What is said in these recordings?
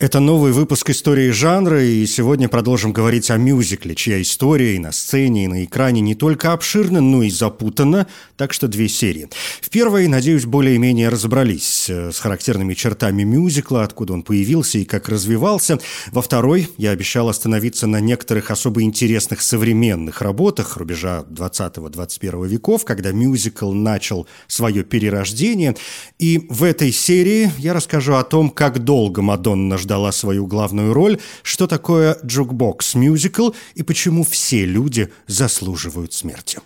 Это новый выпуск истории жанра, и сегодня продолжим говорить о мюзикле, чья история и на сцене, и на экране не только обширна, но и запутана, так что две серии. В первой, надеюсь, более-менее разобрались э, с характерными чертами мюзикла, откуда он появился и как развивался. Во второй я обещал остановиться на некоторых особо интересных современных работах рубежа 20-21 веков, когда мюзикл начал свое перерождение. И в этой серии я расскажу о том, как долго Мадонна ждала дала свою главную роль, что такое jukebox-мюзикл и почему все люди заслуживают смерти.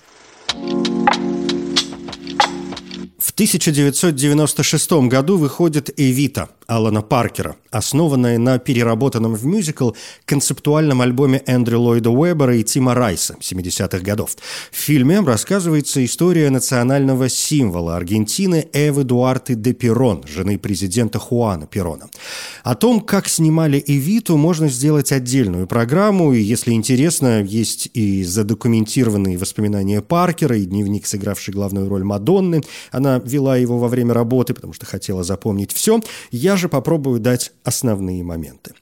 В 1996 году выходит «Эвита», Алана Паркера, основанная на переработанном в мюзикл концептуальном альбоме Эндрю Ллойда Уэббера и Тима Райса 70-х годов. В фильме рассказывается история национального символа Аргентины Эвы Дуарты де Перон, жены президента Хуана Перона. О том, как снимали «Эвиту», можно сделать отдельную программу, и, если интересно, есть и задокументированные воспоминания Паркера, и дневник, сыгравший главную роль Мадонны. Она вела его во время работы, потому что хотела запомнить все. Я же попробую дать основные моменты.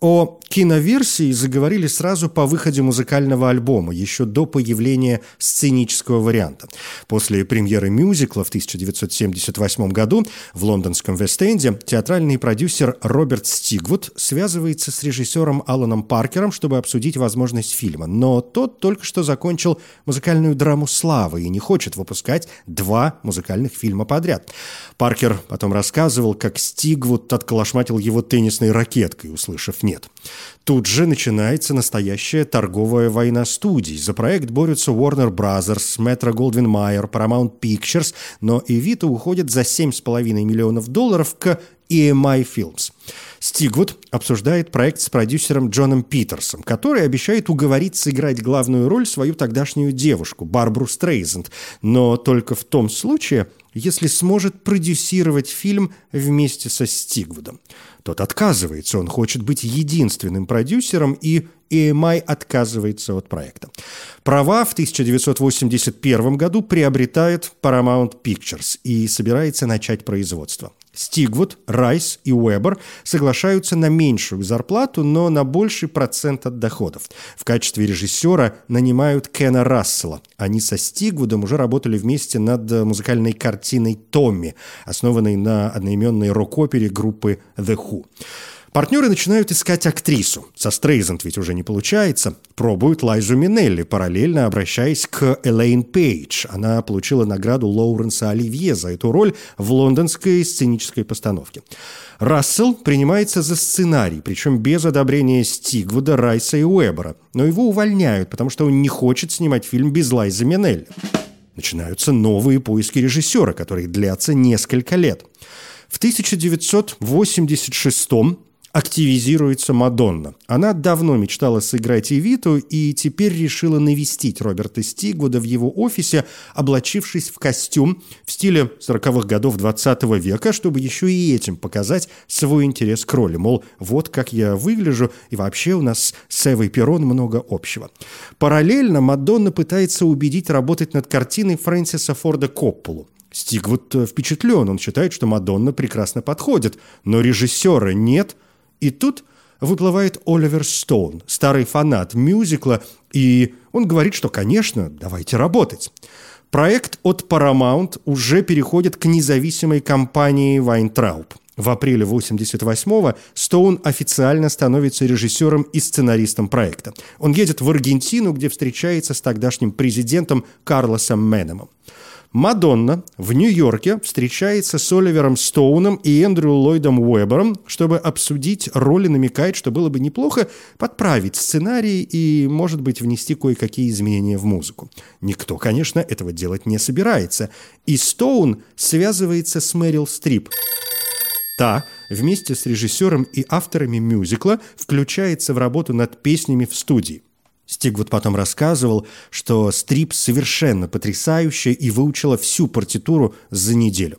О киноверсии заговорили сразу по выходе музыкального альбома, еще до появления сценического варианта. После премьеры мюзикла в 1978 году в лондонском Вест-Энде театральный продюсер Роберт Стигвуд связывается с режиссером Аланом Паркером, чтобы обсудить возможность фильма. Но тот только что закончил музыкальную драму «Слава» и не хочет выпускать два музыкальных фильма подряд. Паркер потом рассказывал, как Стигвуд отколошматил его теннисной ракеткой, услышав нет. Тут же начинается настоящая торговая война студий. За проект борются Warner Brothers, Metro Goldwyn Mayer, Paramount Pictures, но Эвита уходит за 7,5 миллионов долларов к EMI Films. Стигвуд обсуждает проект с продюсером Джоном Питерсом, который обещает уговорить сыграть главную роль свою тогдашнюю девушку, Барбару Стрейзенд, но только в том случае, если сможет продюсировать фильм вместе со Стигвудом. Тот отказывается, он хочет быть единственным продюсером, и EMI отказывается от проекта. Права в 1981 году приобретает Paramount Pictures и собирается начать производство. Стигвуд, Райс и Уэбер соглашаются на меньшую зарплату, но на больший процент от доходов. В качестве режиссера нанимают Кена Рассела. Они со Стигвудом уже работали вместе над музыкальной картиной «Томми», основанной на одноименной рок-опере группы The Who. Партнеры начинают искать актрису. Со Стрейзенд ведь уже не получается. Пробуют Лайзу Минелли, параллельно обращаясь к Элейн Пейдж. Она получила награду Лоуренса Оливье за эту роль в лондонской сценической постановке. Рассел принимается за сценарий, причем без одобрения Стигвуда, Райса и Уэбера. Но его увольняют, потому что он не хочет снимать фильм без Лайзы Минелли. Начинаются новые поиски режиссера, которые длятся несколько лет. В 1986 активизируется Мадонна. Она давно мечтала сыграть Эвиту и теперь решила навестить Роберта Стигвуда в его офисе, облачившись в костюм в стиле 40-х годов 20 -го века, чтобы еще и этим показать свой интерес к роли. Мол, вот как я выгляжу, и вообще у нас с Эвой Перрон много общего. Параллельно Мадонна пытается убедить работать над картиной Фрэнсиса Форда Копполу. Стигвуд впечатлен, он считает, что Мадонна прекрасно подходит, но режиссера нет – и тут выплывает Оливер Стоун, старый фанат мюзикла, и он говорит, что, конечно, давайте работать. Проект от Paramount уже переходит к независимой компании Weintraub. В апреле 88-го Стоун официально становится режиссером и сценаристом проекта. Он едет в Аргентину, где встречается с тогдашним президентом Карлосом Менемом. Мадонна в Нью-Йорке встречается с Оливером Стоуном и Эндрю Ллойдом Уэбером, чтобы обсудить роли, намекает, что было бы неплохо подправить сценарий и, может быть, внести кое-какие изменения в музыку. Никто, конечно, этого делать не собирается. И Стоун связывается с Мэрил Стрип. Та вместе с режиссером и авторами мюзикла включается в работу над песнями в студии. Стигвуд потом рассказывал, что Стрип совершенно потрясающая и выучила всю партитуру за неделю.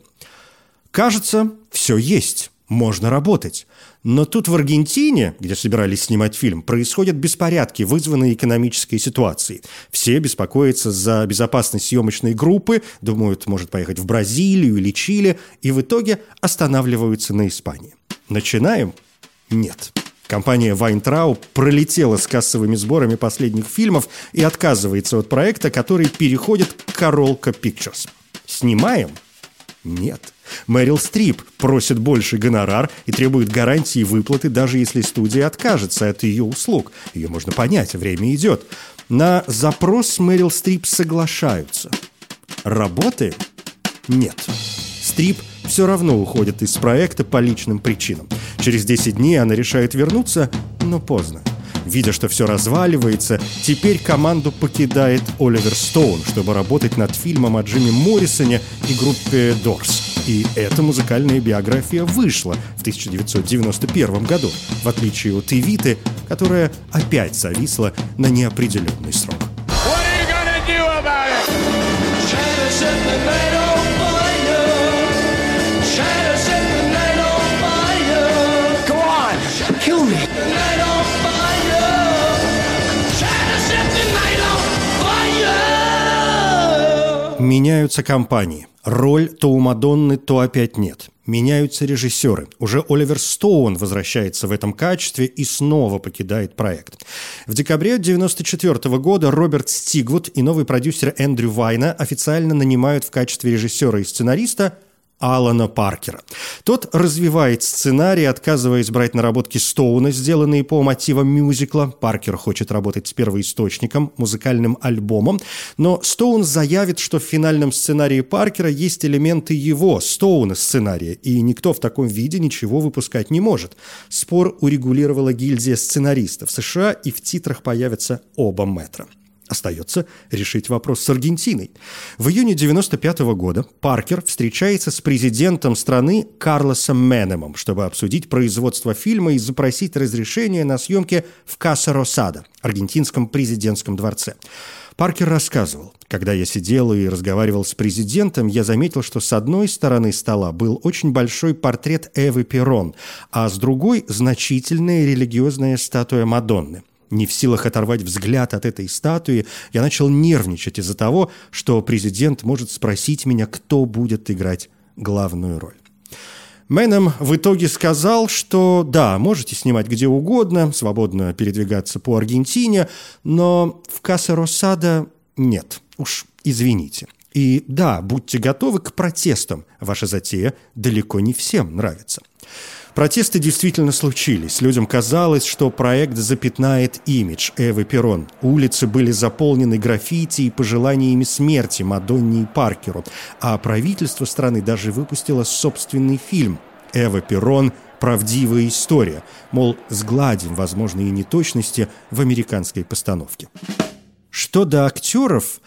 Кажется, все есть, можно работать. Но тут в Аргентине, где собирались снимать фильм, происходят беспорядки, вызванные экономической ситуацией. Все беспокоятся за безопасность съемочной группы, думают, может поехать в Бразилию или Чили, и в итоге останавливаются на Испании. Начинаем? Нет. Компания Вайнтрау пролетела с кассовыми сборами последних фильмов и отказывается от проекта, который переходит к Королка Pictures. Снимаем? Нет. Мэрил Стрип просит больше гонорар и требует гарантии выплаты, даже если студия откажется от ее услуг. Ее можно понять, время идет. На запрос Мэрил Стрип соглашаются. Работаем? Нет. Стрип все равно уходит из проекта по личным причинам. Через 10 дней она решает вернуться, но поздно. Видя, что все разваливается, теперь команду покидает Оливер Стоун, чтобы работать над фильмом о Джимми Моррисоне и группе Дорс. И эта музыкальная биография вышла в 1991 году, в отличие от Эвиты, которая опять зависла на неопределенный срок. Меняются компании. Роль то у Мадонны, то опять нет. Меняются режиссеры. Уже Оливер Стоун возвращается в этом качестве и снова покидает проект. В декабре 1994 года Роберт Стигвуд и новый продюсер Эндрю Вайна официально нанимают в качестве режиссера и сценариста Алана Паркера. Тот развивает сценарий, отказываясь брать наработки Стоуна, сделанные по мотивам мюзикла. Паркер хочет работать с первоисточником, музыкальным альбомом, но Стоун заявит, что в финальном сценарии Паркера есть элементы его, Стоуна, сценария, и никто в таком виде ничего выпускать не может. Спор урегулировала гильдия сценаристов США, и в титрах появятся оба метра. Остается решить вопрос с Аргентиной. В июне 1995 года Паркер встречается с президентом страны Карлосом Менемом, чтобы обсудить производство фильма и запросить разрешение на съемки в Каса-Росада, аргентинском президентском дворце. Паркер рассказывал, когда я сидел и разговаривал с президентом, я заметил, что с одной стороны стола был очень большой портрет Эвы Перрон, а с другой – значительная религиозная статуя Мадонны. Не в силах оторвать взгляд от этой статуи, я начал нервничать из-за того, что президент может спросить меня, кто будет играть главную роль. Мэнем в итоге сказал, что да, можете снимать где угодно, свободно передвигаться по Аргентине, но в Касса Росада нет, уж извините. И да, будьте готовы к протестам, ваша затея далеко не всем нравится. Протесты действительно случились. Людям казалось, что проект запятнает имидж Эвы Перрон. Улицы были заполнены граффити и пожеланиями смерти Мадонне и Паркеру. А правительство страны даже выпустило собственный фильм «Эва Перрон. Правдивая история». Мол, сгладим возможные неточности в американской постановке. Что до актеров,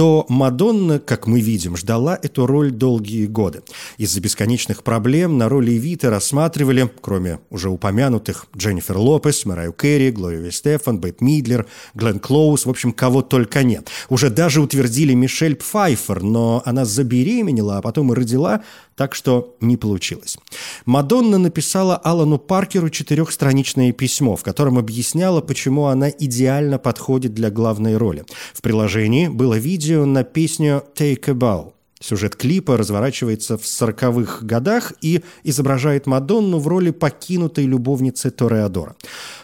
то Мадонна, как мы видим, ждала эту роль долгие годы. Из-за бесконечных проблем на роли Виты рассматривали, кроме уже упомянутых, Дженнифер Лопес, Мараю Керри, Глория Стефан, Бет Мидлер, Глен Клоус, в общем, кого только нет. Уже даже утвердили Мишель Пфайфер, но она забеременела, а потом и родила, так что не получилось. Мадонна написала Алану Паркеру четырехстраничное письмо, в котором объясняла, почему она идеально подходит для главной роли. В приложении было видео на песню «Take a Bow». Сюжет клипа разворачивается в сороковых годах и изображает Мадонну в роли покинутой любовницы Тореадора.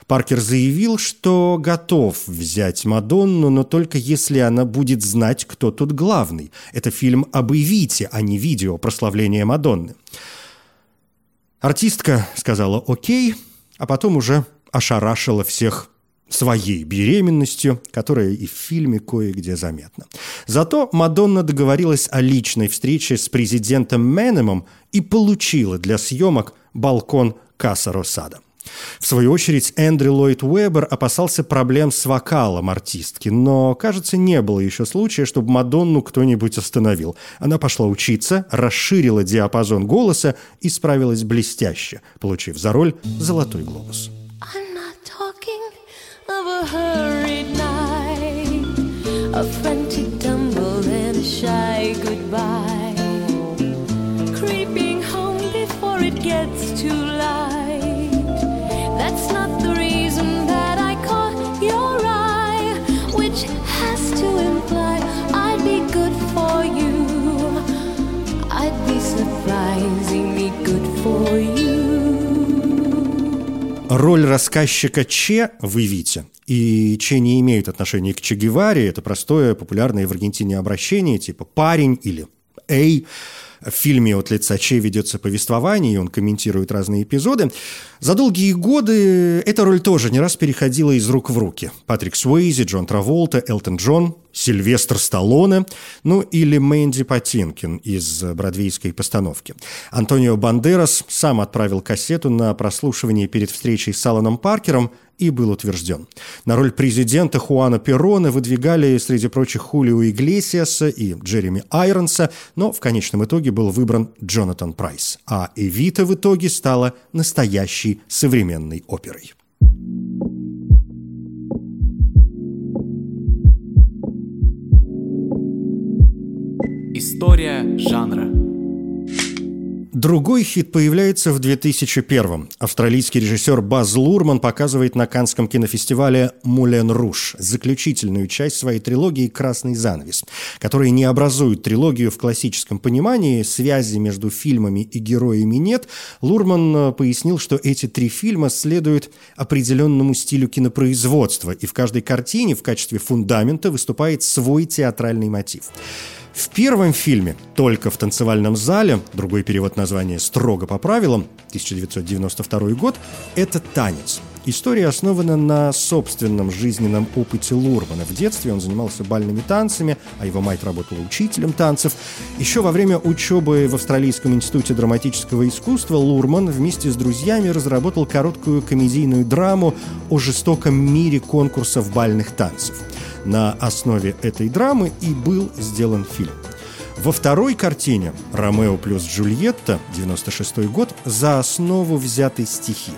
Паркер заявил, что готов взять Мадонну, но только если она будет знать, кто тут главный. Это фильм об Ивите, а не видео прославления Мадонны. Артистка сказала «Окей», а потом уже ошарашила всех своей беременностью, которая и в фильме кое-где заметна. Зато Мадонна договорилась о личной встрече с президентом Менемом и получила для съемок балкон Касса Росада. В свою очередь, Эндрю Ллойд Уэббер опасался проблем с вокалом артистки, но, кажется, не было еще случая, чтобы Мадонну кто-нибудь остановил. Она пошла учиться, расширила диапазон голоса и справилась блестяще, получив за роль «Золотой глобус». of a hurried night, a frantic tumble and a shy goodbye. Роль рассказчика Че вы видите. И Че не имеют отношения к Че Геваре. Это простое, популярное в Аргентине обращение, типа «парень» или «эй». В фильме от лица Че ведется повествование, и он комментирует разные эпизоды. За долгие годы эта роль тоже не раз переходила из рук в руки. Патрик Суэйзи, Джон Траволта, Элтон Джон, Сильвестр Сталлоне, ну или Мэнди Патинкин из бродвейской постановки. Антонио Бандерас сам отправил кассету на прослушивание перед встречей с Аланом Паркером и был утвержден. На роль президента Хуана Перрона выдвигали, среди прочих, Хулио Иглесиаса и Джереми Айронса, но в конечном итоге был выбран Джонатан Прайс, а «Эвита» в итоге стала настоящей современной оперой. История жанра. Другой хит появляется в 2001-м. Австралийский режиссер Баз Лурман показывает на Канском кинофестивале «Мулен Руш» заключительную часть своей трилогии «Красный занавес», которая не образует трилогию в классическом понимании, связи между фильмами и героями нет. Лурман э, пояснил, что эти три фильма следуют определенному стилю кинопроизводства, и в каждой картине в качестве фундамента выступает свой театральный мотив. В первом фильме «Только в танцевальном зале», другой перевод названия «Строго по правилам», 1992 год, это танец. История основана на собственном жизненном опыте Лурмана. В детстве он занимался бальными танцами, а его мать работала учителем танцев. Еще во время учебы в Австралийском институте драматического искусства Лурман вместе с друзьями разработал короткую комедийную драму о жестоком мире конкурсов бальных танцев – на основе этой драмы и был сделан фильм. Во второй картине «Ромео плюс Джульетта» 96 год за основу взяты стихи.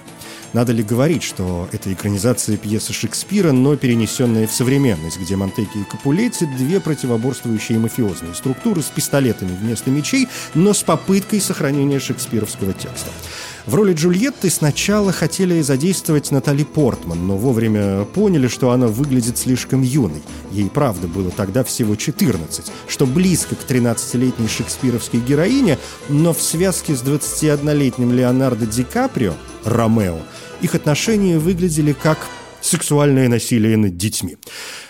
Надо ли говорить, что это экранизация пьесы Шекспира, но перенесенная в современность, где Монтеки и Капулетти – две противоборствующие мафиозные структуры с пистолетами вместо мечей, но с попыткой сохранения шекспировского текста. В роли Джульетты сначала хотели задействовать Натали Портман, но вовремя поняли, что она выглядит слишком юной. Ей, правда, было тогда всего 14, что близко к 13-летней шекспировской героине, но в связке с 21-летним Леонардо Ди Каприо, Ромео, их отношения выглядели как сексуальное насилие над детьми.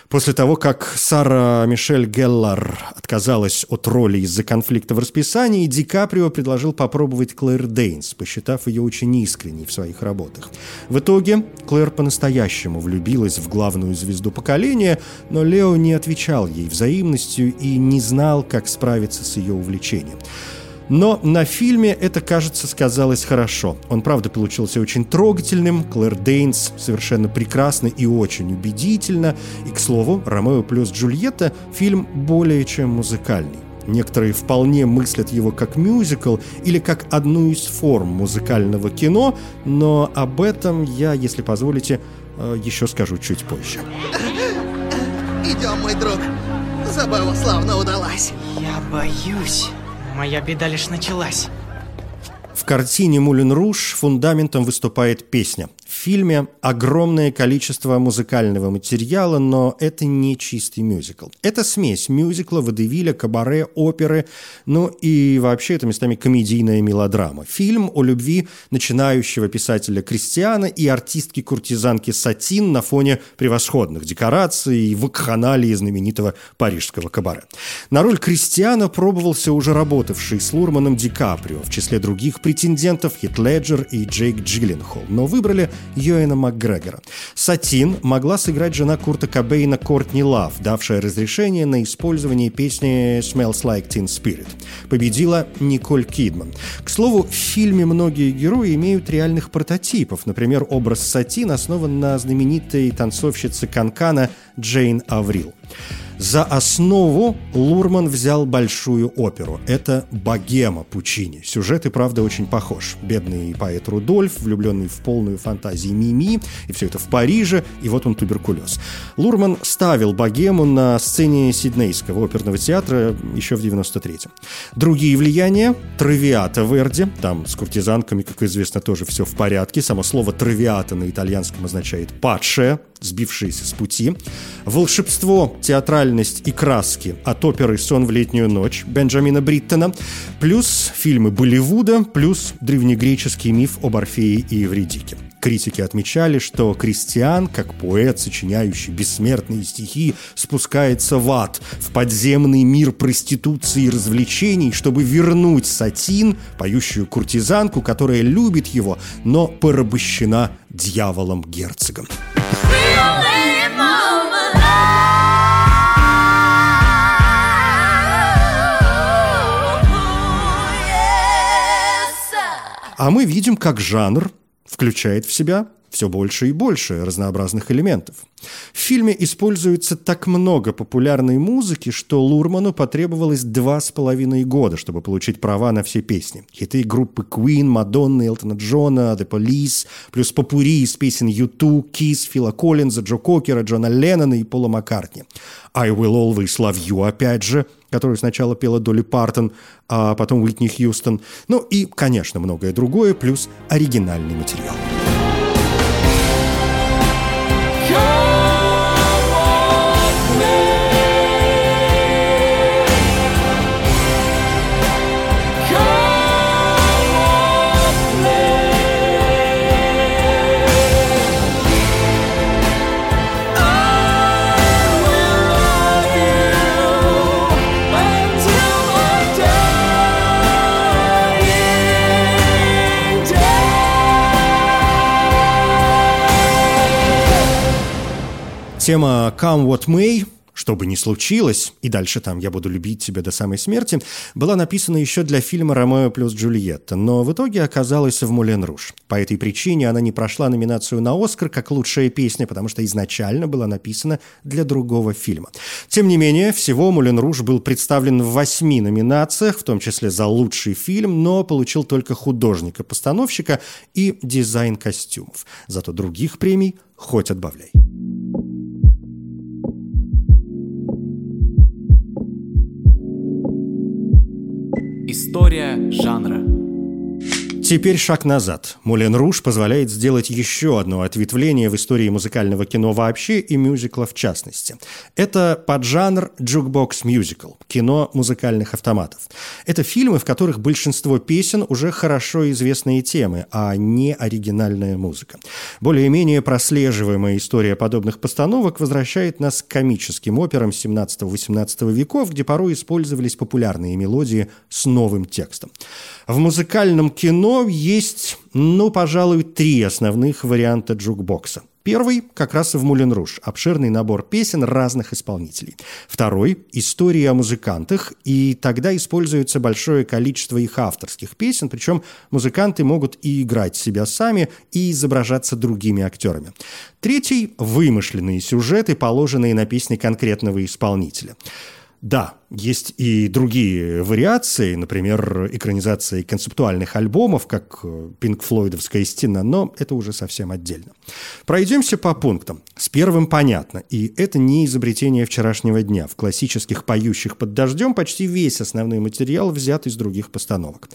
После того, как Сара Мишель Геллар отказалась от роли из-за конфликта в расписании, Ди Каприо предложил попробовать Клэр Дейнс, посчитав ее очень искренней в своих работах. В итоге Клэр по-настоящему влюбилась в главную звезду поколения, но Лео не отвечал ей взаимностью и не знал, как справиться с ее увлечением. Но на фильме это, кажется, сказалось хорошо. Он, правда, получился очень трогательным. Клэр Дейнс совершенно прекрасно и очень убедительно. И, к слову, «Ромео плюс Джульетта» — фильм более чем музыкальный. Некоторые вполне мыслят его как мюзикл или как одну из форм музыкального кино, но об этом я, если позволите, э, еще скажу чуть позже. Идем, мой друг. Забава славно удалась. Я боюсь. Моя беда лишь началась. В картине «Мулен Руш» фундаментом выступает песня фильме огромное количество музыкального материала, но это не чистый мюзикл. Это смесь мюзикла, водевиля, кабаре, оперы, ну и вообще это местами комедийная мелодрама. Фильм о любви начинающего писателя Кристиана и артистки-куртизанки Сатин на фоне превосходных декораций и вакханалии знаменитого парижского кабаре. На роль Кристиана пробовался уже работавший с Лурманом Ди Каприо, в числе других претендентов Хит Леджер и Джейк Джилленхол, но выбрали Йоэна Макгрегора. Сатин могла сыграть жена Курта Кобейна Кортни Лав, давшая разрешение на использование песни «Smells Like Teen Spirit». Победила Николь Кидман. К слову, в фильме многие герои имеют реальных прототипов. Например, образ Сатин основан на знаменитой танцовщице Канкана Джейн Аврил. За основу Лурман взял большую оперу. Это «Богема» Пучини. Сюжет и правда очень похож. Бедный поэт Рудольф, влюбленный в полную фантазии Мими, и все это в Париже, и вот он туберкулез. Лурман ставил «Богему» на сцене Сиднейского оперного театра еще в 93-м. Другие влияния – «Травиата» Верди, там с куртизанками, как известно, тоже все в порядке. Само слово «травиата» на итальянском означает «падшая», сбившиеся с пути. Волшебство, театральность и краски от оперы «Сон в летнюю ночь» Бенджамина Бриттона, плюс фильмы Болливуда, плюс древнегреческий миф об Орфее и Евредике. Критики отмечали, что Кристиан, как поэт, сочиняющий бессмертные стихи, спускается в ад, в подземный мир проституции и развлечений, чтобы вернуть Сатин, поющую куртизанку, которая любит его, но порабощена дьяволом-герцогом. А мы видим, как жанр включает в себя все больше и больше разнообразных элементов. В фильме используется так много популярной музыки, что Лурману потребовалось два с половиной года, чтобы получить права на все песни. Хиты группы Queen, Мадонны, Элтона Джона, The Police, плюс попури из песен U2, Kiss, Фила Коллинза, Джо Кокера, Джона Леннона и Пола Маккартни. I Will Always Love You, опять же, которую сначала пела Долли Партон, а потом Уитни Хьюстон. Ну и, конечно, многое другое, плюс оригинальный материал. Тема «Come What May» что бы ни случилось, и дальше там «Я буду любить тебя до самой смерти», была написана еще для фильма «Ромео плюс Джульетта», но в итоге оказалась в «Мулен Руж». По этой причине она не прошла номинацию на «Оскар» как лучшая песня, потому что изначально была написана для другого фильма. Тем не менее, всего «Мулен Руж» был представлен в восьми номинациях, в том числе за лучший фильм, но получил только художника-постановщика и дизайн костюмов. Зато других премий хоть отбавляй. История жанра. Теперь шаг назад. Мулен Руж позволяет сделать еще одно ответвление в истории музыкального кино вообще и мюзикла в частности. Это поджанр jukebox мюзикл – кино музыкальных автоматов. Это фильмы, в которых большинство песен уже хорошо известные темы, а не оригинальная музыка. Более-менее прослеживаемая история подобных постановок возвращает нас к комическим операм 17-18 веков, где порой использовались популярные мелодии с новым текстом. В музыкальном кино есть, ну, пожалуй, три основных варианта джукбокса. Первый как раз в «Мулен Руж» – обширный набор песен разных исполнителей. Второй – история о музыкантах, и тогда используется большое количество их авторских песен, причем музыканты могут и играть себя сами, и изображаться другими актерами. Третий – вымышленные сюжеты, положенные на песни конкретного исполнителя. Да, есть и другие вариации, например, экранизации концептуальных альбомов, как Пинк Флойдовская стена, но это уже совсем отдельно. Пройдемся по пунктам. С первым понятно, и это не изобретение вчерашнего дня. В классических «Поющих под дождем» почти весь основной материал взят из других постановок.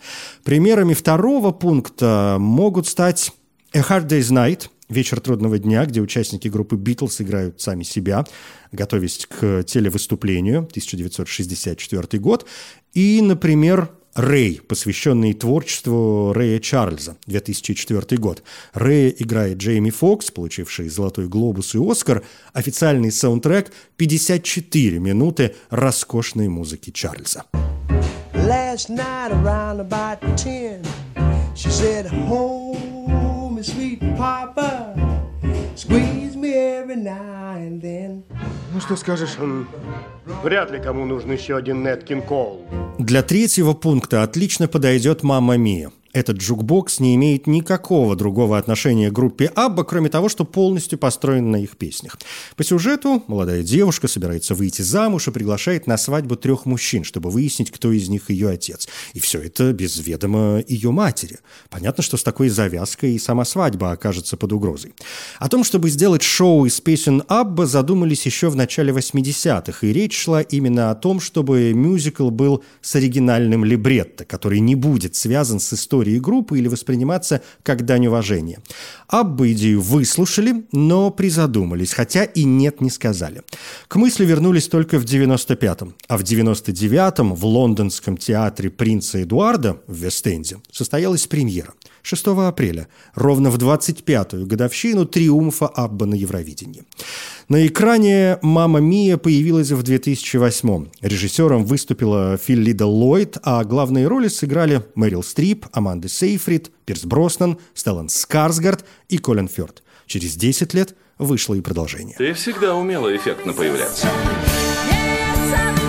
Примерами второго пункта могут стать «A Hard Day's Night», «Вечер трудного дня», где участники группы «Битлз» играют сами себя, готовясь к телевыступлению, 1964 год. И, например, «Рэй», посвященный творчеству Рэя Чарльза, 2004 год. Рэя играет Джейми Фокс, получивший «Золотой глобус» и «Оскар», официальный саундтрек 54 минуты роскошной музыки Чарльза. Last night around about 10, she said, home, sweet papa, squeeze me every now and then. Ну что скажешь, вряд ли кому нужен еще один Нэт Кинг Коул. Для третьего пункта отлично подойдет «Мамма Мия». Этот jukebox не имеет никакого другого отношения к группе Абба, кроме того, что полностью построен на их песнях. По сюжету молодая девушка собирается выйти замуж и приглашает на свадьбу трех мужчин, чтобы выяснить, кто из них ее отец. И все это без ведома ее матери. Понятно, что с такой завязкой и сама свадьба окажется под угрозой. О том, чтобы сделать шоу из песен Абба, задумались еще в начале 80-х, и речь шла именно о том, чтобы мюзикл был с оригинальным либретто, который не будет связан с историей группы или восприниматься как дань уважения. Абба идею выслушали, но призадумались, хотя и нет не сказали. К мысли вернулись только в 95-м, а в 99-м в лондонском театре принца Эдуарда в Вест-Энде состоялась премьера. 6 апреля, ровно в 25-ю годовщину триумфа Абба на Евровидении. На экране «Мама Мия» появилась в 2008-м. Режиссером выступила Филлида Ллойд, а главные роли сыграли Мэрил Стрип, Аманда Сейфрид, Пирс Броснан, Стеллан Скарсгард и Колин Фёрд. Через 10 лет вышло и продолжение. Ты всегда умела эффектно появляться. Yes,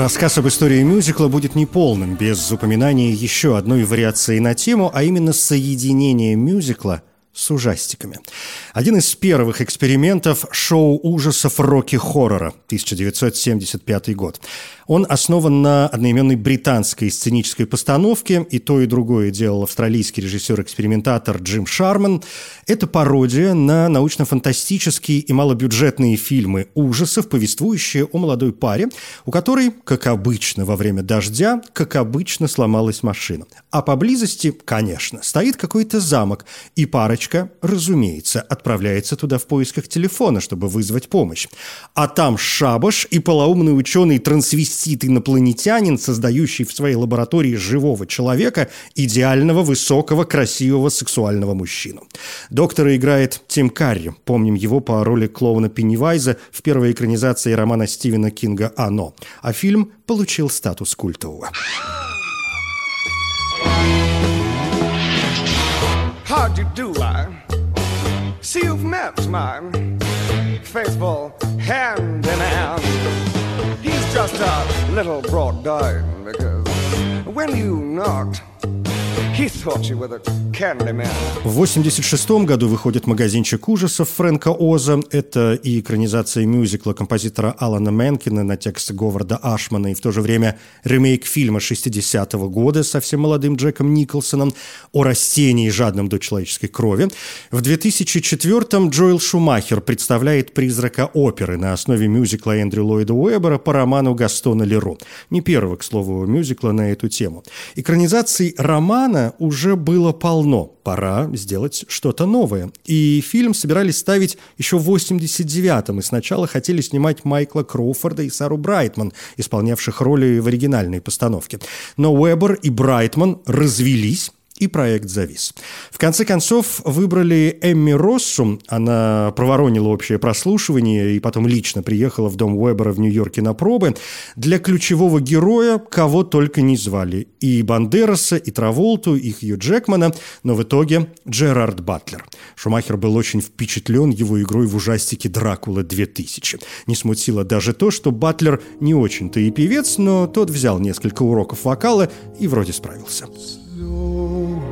Рассказ об истории мюзикла будет неполным, без упоминания еще одной вариации на тему, а именно соединения мюзикла с ужастиками. Один из первых экспериментов – шоу ужасов «Рокки-хоррора» 1975 год. Он основан на одноименной британской сценической постановке, и то, и другое делал австралийский режиссер-экспериментатор Джим Шарман. Это пародия на научно-фантастические и малобюджетные фильмы ужасов, повествующие о молодой паре, у которой, как обычно во время дождя, как обычно сломалась машина. А поблизости, конечно, стоит какой-то замок, и парочка, разумеется, отправляется туда в поисках телефона, чтобы вызвать помощь. А там шабаш и полоумный ученый-трансвестит-инопланетянин, создающий в своей лаборатории живого человека, идеального, высокого, красивого, сексуального мужчину. Доктора играет Тим Карри. Помним его по роли клоуна Пеннивайза в первой экранизации романа Стивена Кинга «Оно». А фильм получил статус культового. You do, I? See, you've met my faithful hand in hand. He's just a little brought down because when you knocked, В 86 году выходит «Магазинчик ужасов» Фрэнка Оза. Это и экранизация мюзикла композитора Алана Менкина на текст Говарда Ашмана и в то же время ремейк фильма 60-го года со совсем молодым Джеком Николсоном о растении, жадном до человеческой крови. В 2004-м Джоэл Шумахер представляет «Призрака оперы» на основе мюзикла Эндрю Ллойда Уэббера по роману Гастона Леру. Не первого, к слову, мюзикла на эту тему. Экранизаций романа уже было полно. Пора сделать что-то новое. И фильм собирались ставить еще в 89-м, и сначала хотели снимать Майкла Кроуфорда и Сару Брайтман, исполнявших роли в оригинальной постановке. Но Уэббер и Брайтман развелись, и проект завис. В конце концов, выбрали Эмми Россу. Она проворонила общее прослушивание и потом лично приехала в дом Уэббера в Нью-Йорке на пробы. Для ключевого героя кого только не звали. И Бандераса, и Траволту, и Хью Джекмана, но в итоге Джерард Батлер. Шумахер был очень впечатлен его игрой в ужастике «Дракула 2000». Не смутило даже то, что Батлер не очень-то и певец, но тот взял несколько уроков вокала и вроде справился. Slowly,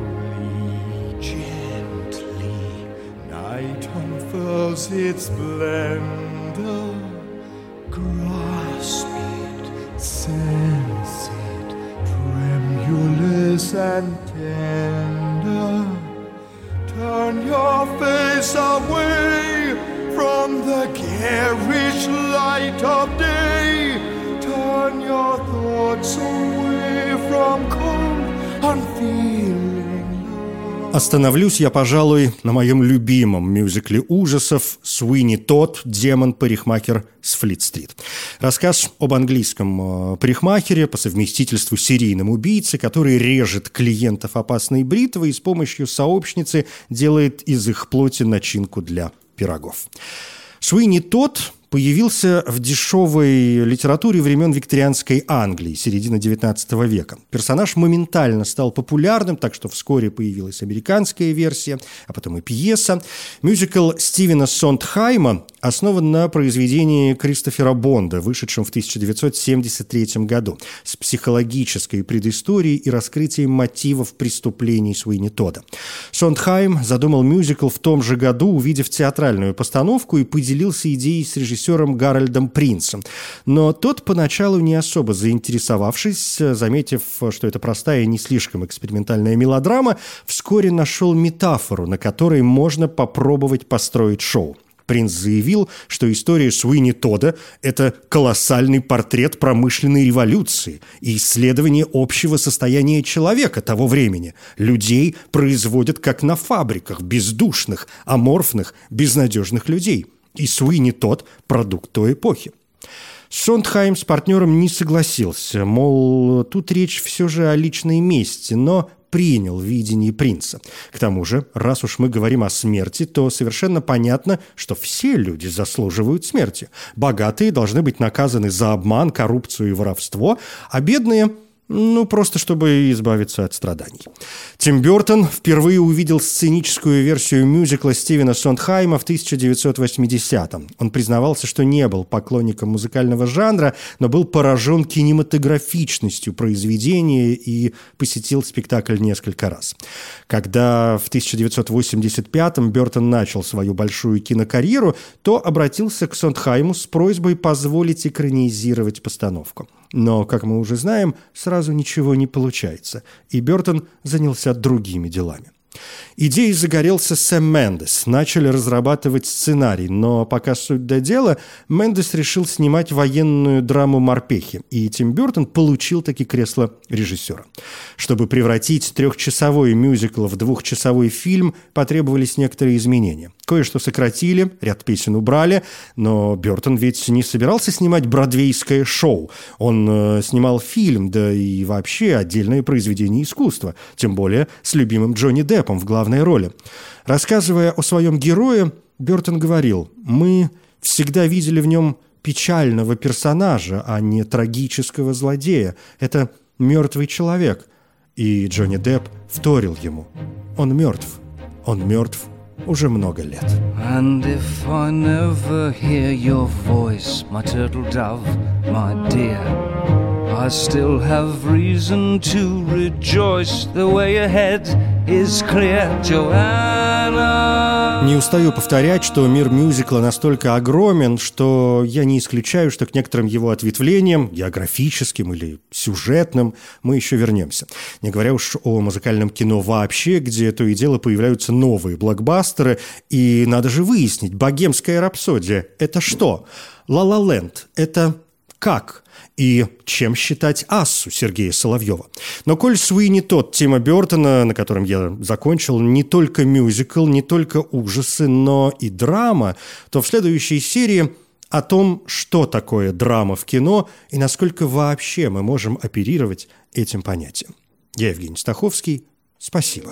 gently, night unfurls its splendor. Grasp it, sense it, tremulous and tender. Turn your face away from the garish light of day. Turn your thoughts away Остановлюсь я, пожалуй, на моем любимом мюзикле ужасов «Суини Тот. Демон-парикмахер с Флит-стрит». Рассказ об английском э, парикмахере по совместительству серийном убийце, который режет клиентов опасной бритвой и с помощью сообщницы делает из их плоти начинку для пирогов. Суини Тот появился в дешевой литературе времен викторианской Англии, середины XIX века. Персонаж моментально стал популярным, так что вскоре появилась американская версия, а потом и пьеса. Мюзикл Стивена Сондхайма основан на произведении Кристофера Бонда, вышедшем в 1973 году, с психологической предысторией и раскрытием мотивов преступлений Суини Тода. Сондхайм задумал мюзикл в том же году, увидев театральную постановку и поделился идеей с режиссером Гарольдом Принцем. Но тот, поначалу не особо заинтересовавшись, заметив, что это простая и не слишком экспериментальная мелодрама, вскоре нашел метафору, на которой можно попробовать построить шоу. Принц заявил, что история Суини Тода – это колоссальный портрет промышленной революции и исследование общего состояния человека того времени. Людей производят как на фабриках, бездушных, аморфных, безнадежных людей. И Суини Тод – продукт той эпохи. Сондхайм с партнером не согласился, мол, тут речь все же о личной мести, но принял видение принца. К тому же, раз уж мы говорим о смерти, то совершенно понятно, что все люди заслуживают смерти. Богатые должны быть наказаны за обман, коррупцию и воровство, а бедные – ну, просто чтобы избавиться от страданий. Тим Бертон впервые увидел сценическую версию мюзикла Стивена Сондхайма в 1980-м. Он признавался, что не был поклонником музыкального жанра, но был поражен кинематографичностью произведения и посетил спектакль несколько раз. Когда в 1985-м Бертон начал свою большую кинокарьеру, то обратился к Сондхайму с просьбой позволить экранизировать постановку. Но, как мы уже знаем, сразу ничего не получается, и Бертон занялся другими делами. Идеей загорелся Сэм Мендес. Начали разрабатывать сценарий, но пока суть до дела, Мендес решил снимать военную драму «Морпехи», и Тим Бертон получил таки кресло режиссера. Чтобы превратить трехчасовой мюзикл в двухчасовой фильм, потребовались некоторые изменения. Кое-что сократили, ряд песен убрали, но Бертон ведь не собирался снимать бродвейское шоу. Он э, снимал фильм, да и вообще отдельное произведение искусства, тем более с любимым Джонни Деппом в главной роли. Рассказывая о своем герое, Бертон говорил, «Мы всегда видели в нем печального персонажа, а не трагического злодея. Это мертвый человек». И Джонни Депп вторил ему, «Он мертв, он мертв уже много лет. And if I never hear your voice, my turtle dove, my dear, I still have reason to rejoice. The way ahead is clear, Joanna. Не устаю повторять, что мир мюзикла настолько огромен, что я не исключаю, что к некоторым его ответвлениям, географическим или сюжетным, мы еще вернемся. Не говоря уж о музыкальном кино вообще, где то и дело появляются новые блокбастеры, и надо же выяснить, богемская рапсодия – это что? «Ла-Ла Ленд» – это как? и чем считать Ассу Сергея Соловьева. Но коль Суини тот Тима Бертона, на котором я закончил, не только мюзикл, не только ужасы, но и драма, то в следующей серии о том, что такое драма в кино и насколько вообще мы можем оперировать этим понятием. Я Евгений Стаховский. Спасибо.